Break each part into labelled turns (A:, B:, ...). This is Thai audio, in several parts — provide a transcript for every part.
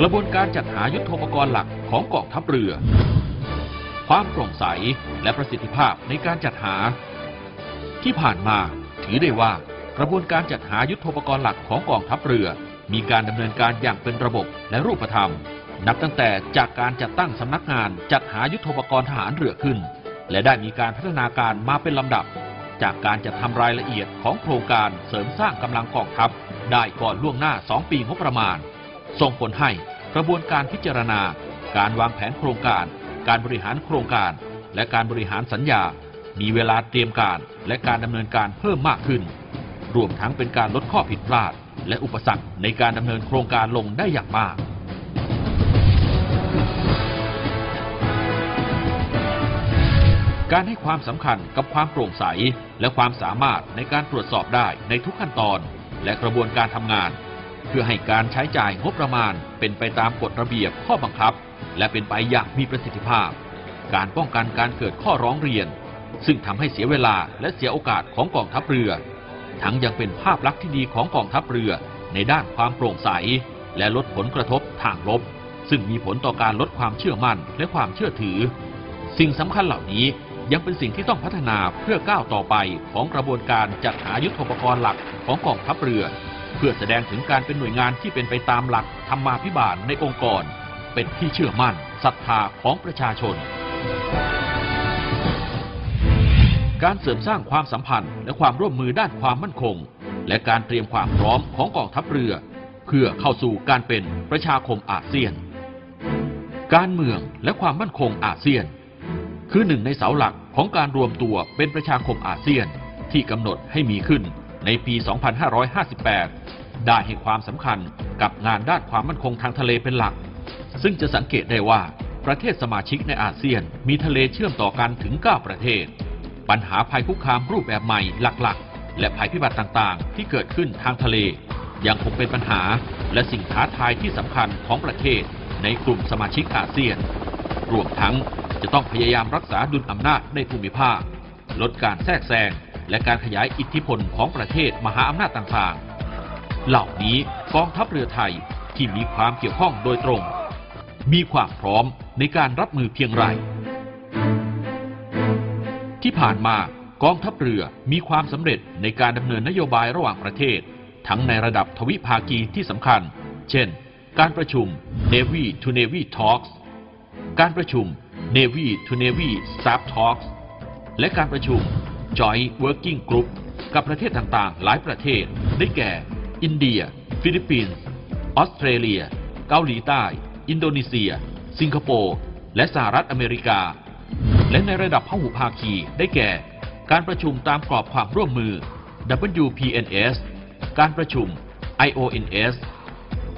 A: กระบวนการจัดหายุทโธปกรณ์หลักของกองทัพเรือ ความโปร่งใสและประสิทธิภาพในการจัดหา ที่ผ่านมาถือได้ว่ากระบวนการจัดหายุทโธปกรณ์หลักของกองทัพเรือ มีการดำเนินการอย่างเป็นระบบและรูปธรรม นับตั้งแต่จากการจัดตั้งสำนักงานจัดหายุทโธปกรณ์ทหารเรือขึ้น และได้มีการพัฒนาการมาเป็นลำดับ จากการจัดทำรายละเอียดของโครงการเสริมสร้างกำลังกองทัพ ได้ก่อนล่วงหน้า 2 ปีงบประมาณ ส่งผลให้กระบวนการพิจารณา การวางแผนโครงการ การบริหารโครงการ และการบริหารสัญญา มีเวลาเตรียมการและการดำเนินการเพิ่มมากขึ้น รวมทั้งเป็นการลดข้อผิดพลาด และอุปสรรคในการดำเนินโครงการลงได้อย่างมากการให้ความสำคัญกับความโปร่งใส และความสามารถในการตรวจสอบได้ในทุกขั้นตอน และกระบวนการทำงาน เพื่อให้การใช้จ่ายงบประมาณเป็นไปตามกฎระเบียบข้อบังคับ และเป็นไปอย่างมีประสิทธิภาพ การป้องกันการเกิดข้อร้องเรียน ซึ่งทำให้เสียเวลาและเสียโอกาสของกองทัพเรือ ทั้งยังเป็นภาพลักษณ์ที่ดีของกองทัพเรือในด้านความโปร่งใส และลดผลกระทบทางลบ ซึ่งมีผลต่อการลดความเชื่อมั่นและความเชื่อถือ สิ่งสำคัญเหล่านี้ยังเป็นสิ่งที่ต้องพัฒนาเพื่อก้าวต่อไปของกระบวนการจัดหายุทธปกรณ์หลักของกองทัพเรือ เพื่อแสดงถึงการเป็นหน่วยงานที่เป็นไปตามหลักธรรมาภิบาลในองค์กร เป็นที่เชื่อมั่นศรัทธาของประชาชน การเสริมสร้างความสัมพันธ์และความร่วมมือด้านความมั่นคง และการเตรียมความพร้อมของกองทัพเรือ เพื่อเข้าสู่การเป็นประชาคมอาเซียน การเมืองและความมั่นคงอาเซียน คือหนึ่งในเสาหลักของการรวมตัวเป็นประชาคมอาเซียนที่กำหนดให้มีขึ้น ในปี 2558 ได้ให้ความสำคัญกับงานด้านความมั่นคงทางทะเลเป็นหลัก ซึ่งจะสังเกตได้ว่าประเทศสมาชิกในอาเซียนมีทะเลเชื่อมต่อกันถึง 9 ประเทศ ปัญหาภัยคุกคามรูปแบบใหม่หลักๆ และภัยพิบัติต่างๆ ที่เกิดขึ้นทางทะเล ยังคงเป็นปัญหาและสิ่งท้าทายที่สำคัญของประเทศในกลุ่มสมาชิกอาเซียน รวมทั้งจะต้องพยายามรักษาดุลอำนาจในภูมิภาค ลดการแทรกแซง และการขยายอิทธิพลของประเทศมหาอำนาจต่างๆ เหล่านี้กองทัพเรือไทยที่มีความเกี่ยวข้องโดยตรง มีความพร้อมในการรับมือเพียงไร ที่ผ่านมากองทัพเรือมีความสำเร็จในการดำเนินนโยบายระหว่างประเทศ ทั้งในระดับทวิภาคีที่สำคัญ เช่น การประชุม Navy to Navy Talks การประชุม Navy to Navy Staff Talks และการประชุม Joint Working Group กับประเทศต่างๆ หลายประเทศ ได้แก่ อินเดีย ฟิลิปปินส์ออสเตรเลีย เกาหลีใต้ อินโดนีเซีย สิงคโปร์ และสหรัฐอเมริกา และในระดับพหุภาคี ได้แก่ การประชุมตามกรอบความร่วมมือ WPNS การประชุม IONS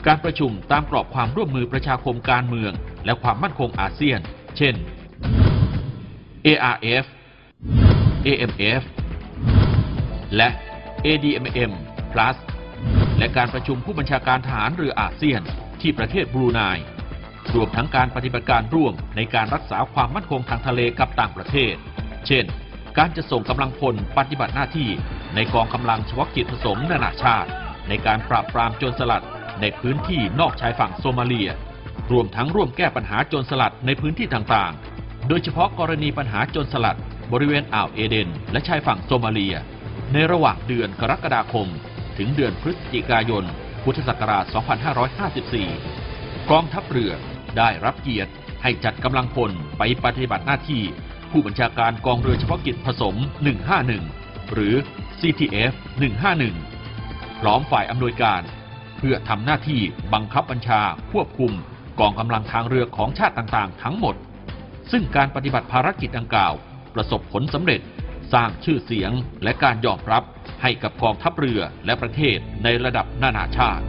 A: การประชุมตามกรอบความร่วมมือประชาคมการเมือง และความมั่นคงอาเซียน เช่น ARF AMF และ ADMM Plus และการประชุมผู้บัญชาการทหารเรืออาเซียนที่ประเทศบรูไนรวมทั้งการปฏิบัติการร่วมในการรักษาความมั่นคงทางทะเลกับต่างประเทศ เช่น การจะส่งกำลังพลปฏิบัติหน้าที่ในกองกำลังเฉพาะกิจผสมนานาชาติ ในการปราบปรามโจรสลัดในพื้นที่นอกชายฝั่งโซมาเลีย รวมทั้งร่วมแก้ปัญหาโจรสลัดในพื้นที่ต่างๆ โดยเฉพาะกรณีปัญหาโจรสลัด บริเวณอ่าวเอเดน และชายฝั่งโซมาเลีย ในระหว่างเดือนกรกฎาคม ถึงเดือนพฤศจิกายน พุทธศักราช 2554 กองทัพเรือได้รับเกียรติให้จัดกำลังพลไปปฏิบัติหน้าที่ ผู้บัญชาการกองเรือเฉพาะกิจผสม 151 หรือ CTF 151 พร้อมฝ่ายอำนวยการ เพื่อทำหน้าที่บังคับบัญชาควบคุมกองกำลังทางเรือของชาติต่างๆ ทั้งหมด ซึ่งการปฏิบัติภารกิจดังกล่าว ประสบผลสำเร็จ สร้างชื่อเสียงและการยอมรับให้กับกองทัพเรือและประเทศในระดับนานาชาติ